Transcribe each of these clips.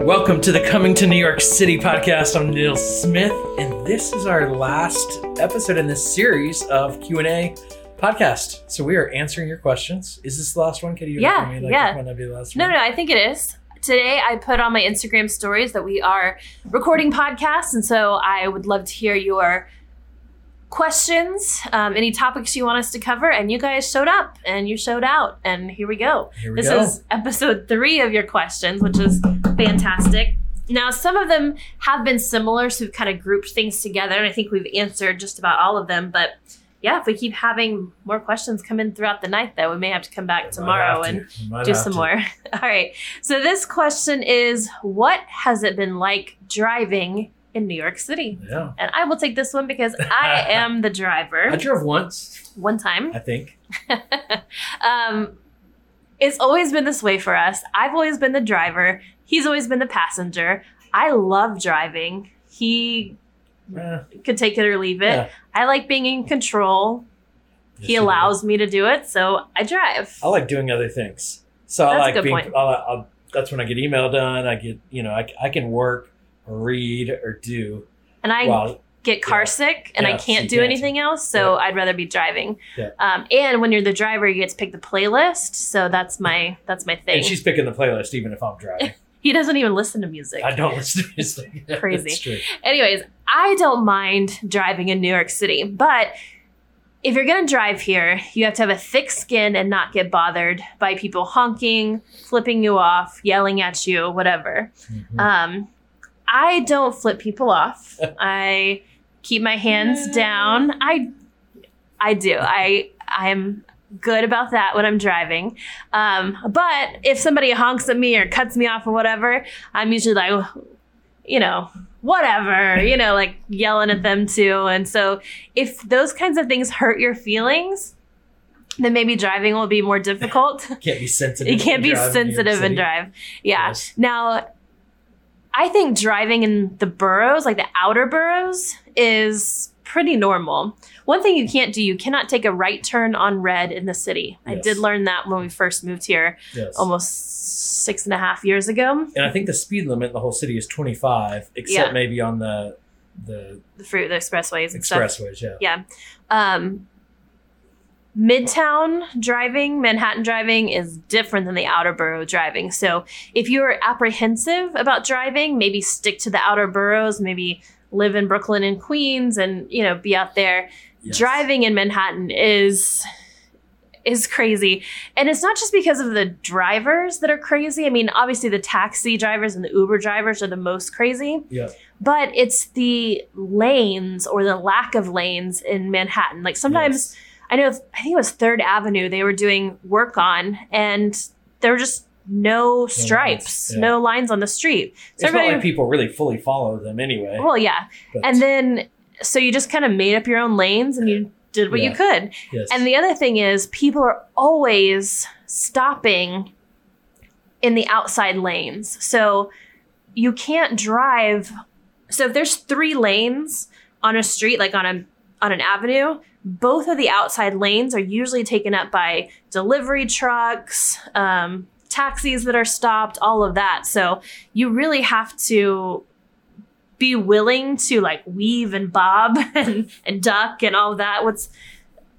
Welcome to the Coming to New York City podcast. I'm Neil Smith, and this is our last episode in this series of Q and A podcast. So we are answering your questions. Is this the last one? Can you Yeah, me like yeah. this might not be the last No, one? no, I think it is. Today I put on my Instagram stories that we are recording podcasts, and so I would love to hear your questions, um, any topics you want us to cover, and you guys showed up and you showed out, and here we go. Here we This go. is episode three of your questions, which is fantastic. Now, some of them have been similar, so we've kind of grouped things together, and I think we've answered just about all of them. But yeah, if we keep having more questions come in throughout the night, though, we may have to come back tomorrow to. and do some to. more. All right. So this question is what has it been like driving in New York City? Yeah, And I will take this one because I am the driver. I drove once. One time. I think. um it's always been this way for us. I've always been the driver. He's always been the passenger. I love driving. He Eh, could take it or leave it. Yeah. I like being in control. yes, he allows me to do it, so I drive. I like doing other things. So I That's a like being. I'll, I'll, that's when I get email done. I get you know I, I can work, or read, or do And I while get car Yeah. sick and I can't do can't. anything else, so I'd rather be driving. Um, and when you're the driver, you get to pick the playlist, so that's my that's my thing. and she's picking the playlist even if I'm driving. he doesn't even listen to music. I don't listen to music. Crazy. Anyways, I don't mind driving in New York City, but if you're gonna drive here, you have to have a thick skin and not get bothered by people honking, flipping you off, yelling at you, whatever. Mhm. Um, I don't flip people off. I keep my hands down. I I do. I I'm good about that when I'm driving. Um, but if somebody honks at me or cuts me off or whatever, I'm usually like, you know, whatever, you know, like yelling at them too. And so if those kinds of things hurt your feelings, then maybe driving will be more difficult. Can't be sensitive. You can't be sensitive and drive. Yeah. Yes. Now, I think driving in the boroughs, like the outer boroughs, is pretty normal. One thing you can't do, you cannot take a right turn on red in the city. I did learn that when we first moved here Yes. almost six and a half years ago. And I think the speed limit in the whole city is 25, except Yeah. maybe on the the The fruit, the expressways and stuff. expressways. Yeah. Yeah. Um, Midtown driving, Manhattan driving is different than the outer borough driving. So if you're apprehensive about driving, maybe stick to the outer boroughs, maybe live in Brooklyn and Queens and, you know, be out there. Yes. Driving in Manhattan is is crazy. And it's not just because of the drivers that are crazy. I mean, obviously the taxi drivers and the Uber drivers are the most crazy Yeah. but it's the lanes or the lack of lanes in Manhattan. Like sometimes I know I think it was Third Avenue they were doing work on, and there were just no stripes, yeah. no lines on the street. So It's not like people really fully follow them anyway. well, yeah, but- and then so you just kind of made up your own lanes and you did what you could. yes. And the other thing is, people are always stopping in the outside lanes. So you can't drive. So if there's three lanes on a street, like on a on an avenue, both of the outside lanes are usually taken up by delivery trucks, um, taxis that are stopped, all of that. So you really have to be willing to like weave and bob and, and duck and all that. What's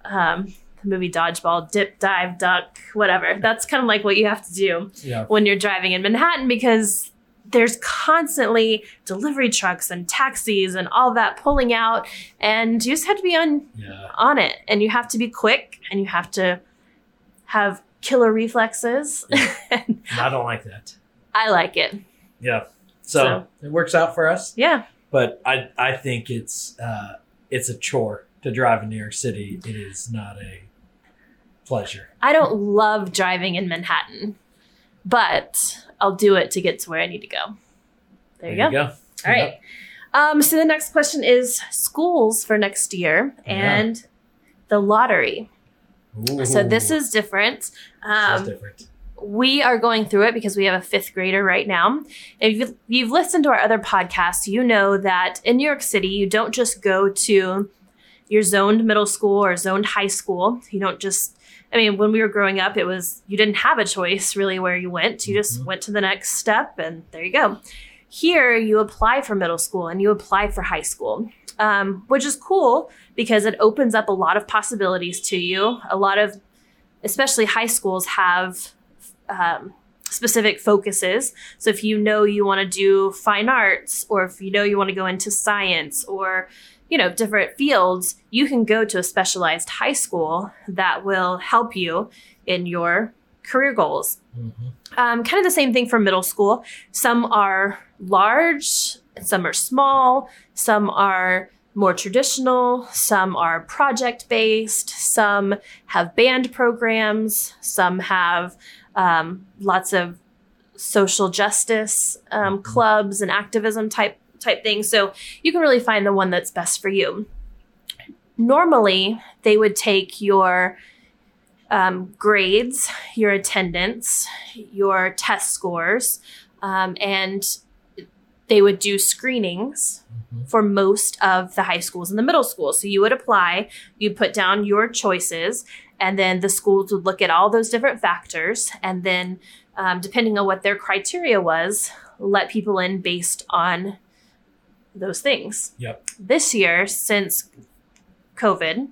um, the movie Dodgeball, dip, dive, duck, whatever. That's kind of like what you have to do yeah. when you're driving in Manhattan because there's constantly delivery trucks and taxis and all that pulling out, and you just have to be on Yeah. on it, and you have to be quick, and you have to have killer reflexes. And I don't like that. I like it. Yeah. So, So- it works out for us, Yeah, but I I think it's uh it's a chore to drive in New York City. It is not a pleasure. I don't love driving in Manhattan, but I'll do it to get to where I need to go. There, you go. go. All right. Um, so the next question is schools for next year and the lottery. Ooh. So this is different. Um, different. we are going through it because we have a fifth grader right now. If you've, you've listened to our other podcasts, you know that in New York City, you don't just go to your zoned middle school or zoned high school. You don't just I mean, when we were growing up, it was you didn't have a choice really where you went. You just Mhm. went to the next step, and there you go. Here, you apply for middle school and you apply for high school, um, which is cool because it opens up a lot of possibilities to you. A lot of, especially high schools, have um, specific focuses. So if you know you want to do fine arts, or if you know you want to go into science, or you know different fields, you can go to a specialized high school that will help you in your career goals. Mhm. Um, kind of the same thing for middle school. Some are large, some are small, some are more traditional, some are project based, some have band programs, some have um, lots of social justice um, clubs and activism type type things. So you can really find the one that's best for you. Normally, they would take your um, grades, your attendance, your test scores, um, and they would do screenings Mhm. for most of the high schools and the middle schools. So you would apply, you'd put down your choices, and then the schools would look at all those different factors, and then um, depending on what their criteria was, let people in based on those things. Yep. This year, since COVID,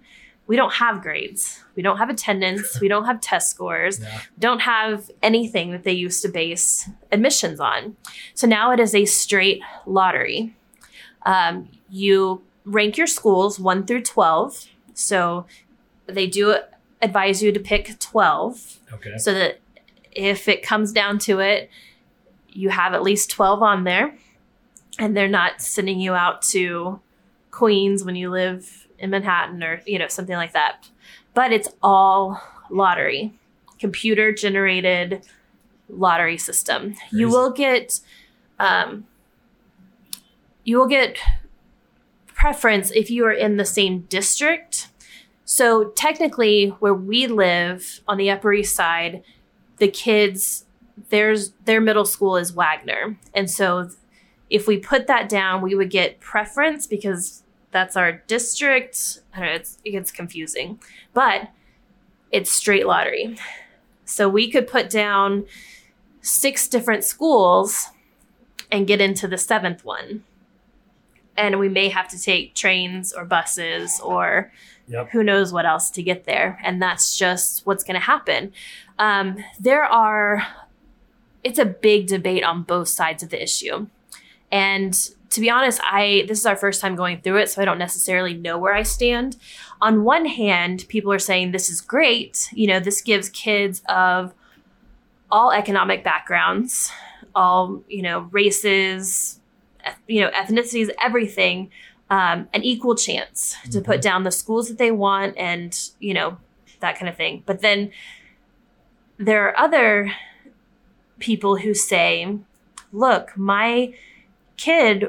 we don't have grades. We don't have attendance. we don't have test scores. Yeah. Don't have anything that they used to base admissions on. So now it is a straight lottery. Um, you rank your schools one through 12. So they do advise you to pick 12 Okay. so that if it comes down to it, you have at least 12 on there and they're not sending you out to Queens when you live in Manhattan or, you know, something like that. But it's all lottery, computer generated lottery system. You will get, um, you will get preference if you are in the same district. So technically, where we live on the Upper East Side, the kids there's their middle school is Wagner, and so if we put that down, we would get preference because that's our district. I don't know, it's, it gets confusing, but it's straight lottery. So we could put down six different schools and get into the seventh one. And we may have to take trains or buses or Yep. who knows what else to get there. And that's just what's going to happen. Um, there are, it's a big debate on both sides of the issue. And to be honest, I this is our first time going through it, so I don't necessarily know where I stand. On one hand, people are saying this is great. You know, this gives kids of all economic backgrounds, all you know, races, you know, ethnicities, everything, um, an equal chance to put down the schools that they want, and you know, that kind of thing. But then there are other people who say, "Look, my." Kid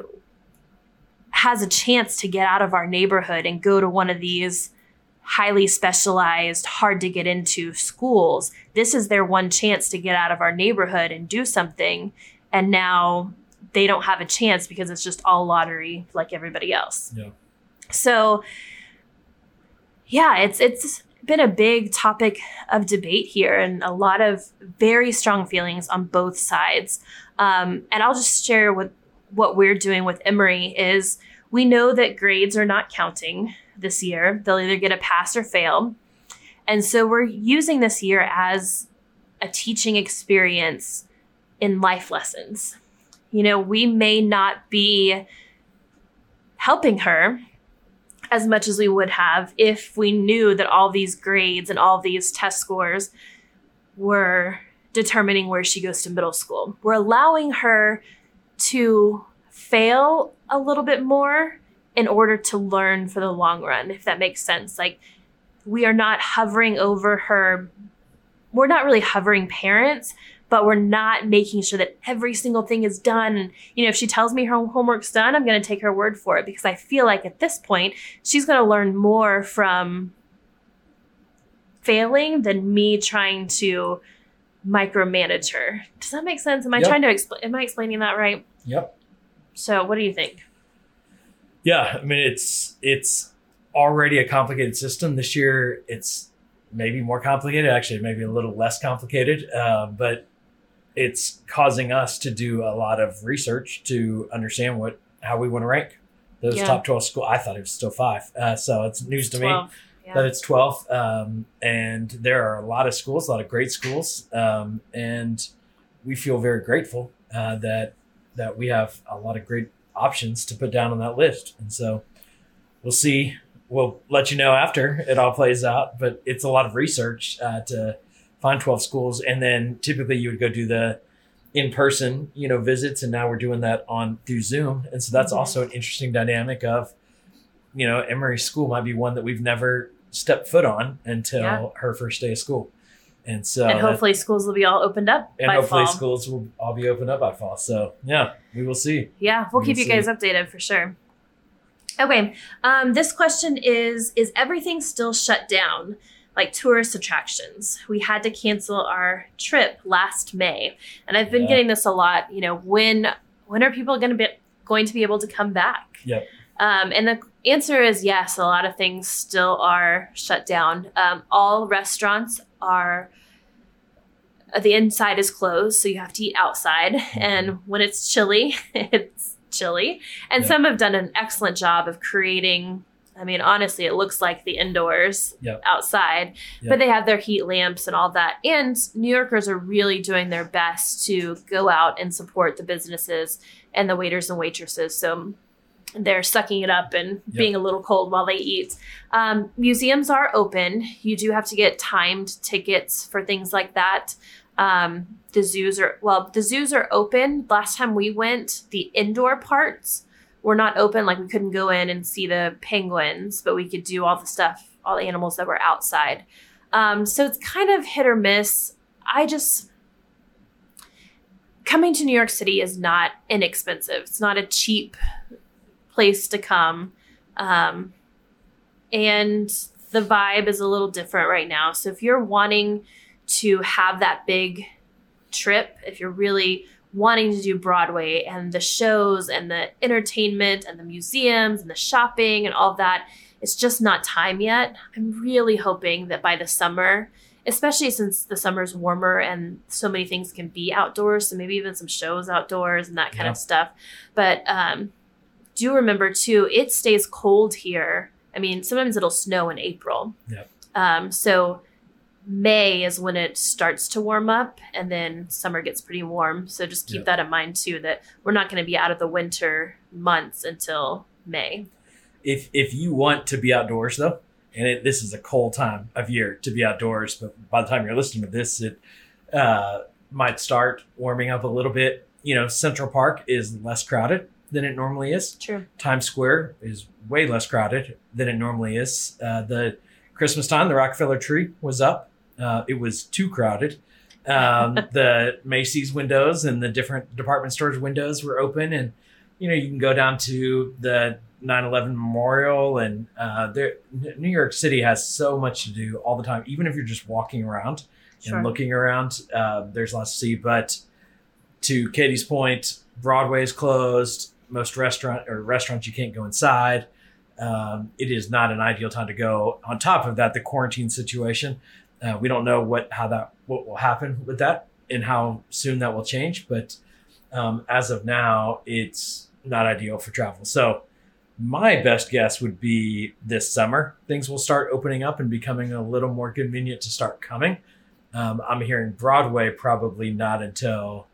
has a chance to get out of our neighborhood and go to one of these highly specialized, hard to get into schools. This is their one chance to get out of our neighborhood and do something. And now they don't have a chance because it's just all lottery like everybody else. Yeah. So yeah, it's it's been a big topic of debate here and a lot of very strong feelings on both sides. Um, and I'll just share what what we're doing with Emory is we know that grades are not counting this year. They'll either get a pass or fail. And so we're using this year as a teaching experience in life lessons. You know, we may not be helping her as much as we would have if we knew that all these grades and all these test scores were determining where she goes to middle school. We're allowing her to fail a little bit more in order to learn for the long run, if that makes sense. Like, we are not hovering over her, we're not really hovering parents, but we're not making sure that every single thing is done. And, you know, if she tells me her homework's done, I'm going to take her word for it because I feel like at this point, she's going to learn more from failing than me trying to micromanage her. Does that make sense? Am I Yep. trying to explain? Am I explaining that right? Yep. So, what do you think? Yeah, I mean it's it's already a complicated system. This year it's maybe more complicated. Actually, maybe a little less complicated, uh, but it's causing us to do a lot of research to understand what how we want to rank those Yeah. top 12 school i thought it was still five uh, so it's news to me 12. Yeah. that it's 12 um, and there are a lot of schools a lot of great schools um, and we feel very grateful uh, that that we have a lot of great options to put down on that list. And so we'll see. We'll let you know after it all plays out but it's a lot of research uh, to find 12 schools. And then typically you would go do the in-person you know visits and now we're doing that on through zoom. And so that's Mhm. also an interesting dynamic of you know emory school might be one that we've never stepped foot on until Yeah. her first day of school and so and that- hopefully schools will be all opened up and hopefully fall. schools will all be opened up by fall so yeah we will see Yeah, we'll We keep can you guys updated for sure. Okay, um, this question is Is everything still shut down? Like tourist attractions. We had to cancel our trip last May. And I've been Yeah. getting this a lot, you know, when when are people gonna be going to be able to come back? Yep. Um, and the answer is yes, a lot of things still are shut down. Um, all restaurants are uh, the inside is closed, so you have to eat outside. And when it's chilly, it's chilly. And Yeah. some have done an excellent job of creating. I mean, honestly, it looks like the indoors outside, but they have their heat lamps and all that. And New Yorkers are really doing their best to go out and support the businesses and the waiters and waitresses. So they're sucking it up and Yep. being a little cold while they eat. Um, museums are open. You do have to get timed tickets for things like that. Um, the zoos are well, the zoos are open. Last time we went, the indoor parts were not open. Like we couldn't go in and see the penguins, but we could do all the stuff, all the animals that were outside. Um, so it's kind of hit or miss. I just coming to New York City is not inexpensive. It's not a cheap place to come. Um, and the vibe is a little different right now. So if you're wanting to have that big trip, if you're really wanting to do Broadway and the shows and the entertainment and the museums and the shopping and all that, it's just not time yet. I'm really hoping that by the summer, especially since the summer's warmer and so many things can be outdoors, so maybe even some shows outdoors and that kind Yeah. of stuff. But um, do remember too, it stays cold here. I mean, sometimes it'll snow in April. Yep. Um, so May is when it starts to warm up, and then summer gets pretty warm. So just keep Yep. that in mind too. That we're not going to be out of the winter months until May. if if you want to be outdoors though and it, this is a cold time of year to be outdoors but by the time you're listening to this it uh, might start warming up a little bit you know central park is less crowded than it normally is. True. times square is way less crowded than it normally is. Uh, the christmas time the rockefeller tree was up. Uh, it was too crowded. Um, the macy's windows and the different department stores windows were open. And you know you can go down to the 9-11 memorial and uh, there new york city has so much to do all the time even if you're just walking around Sure. and looking around uh, there's lots to see. But to katie's point broadway is closed most restaurant or restaurants you can't go inside. Um, it is not an ideal time to go. On top of that the quarantine situation uh, we don't know what how that what will happen with that and how soon that will change but um, as of now it's not ideal for travel. So my best guess would be this summer things will start opening up and becoming a little more convenient to start coming. Um, i'm hearing broadway probably not until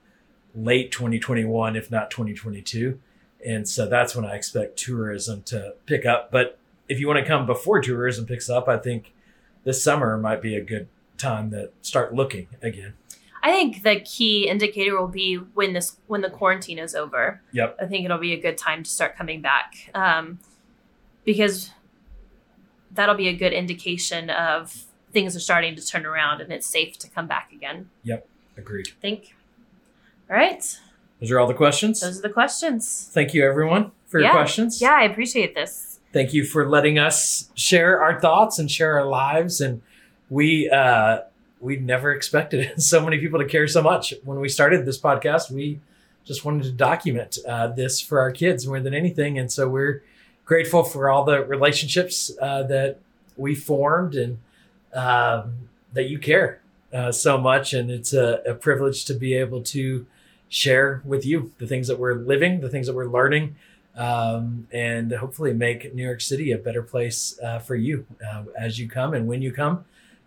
late 2021 if not 2022 and so that's when i expect tourism to pick up but if you want to come before tourism picks up i think this summer might be a good time to start looking again I think the key indicator will be when this when the quarantine is over. Yep. I think it'll be a good time to start coming back um, because that'll be a good indication of things are starting to turn around and it's safe to come back again. Yep. Agreed I think. All right, those are all the questions those are the questions. thank you everyone for your questions Yeah, I appreciate this. thank you for letting us share our thoughts and share our lives and we uh we never expected so many people to care so much when we started this podcast we just wanted to document uh, this for our kids more than anything and so we're grateful for all the relationships uh, that we formed and um, that you care uh, so much, and it's a, a privilege to be able to share with you the things that we're living, the things that we're learning, um, and hopefully make New York City a better place uh, for you uh, as you come and when you come,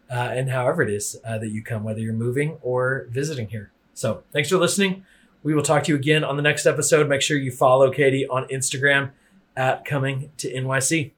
uh, and however it is uh, that you come, whether you're moving or visiting here. So, thanks for listening. We will talk to you again on the next episode. Make sure you follow Katie on Instagram at coming to NYC.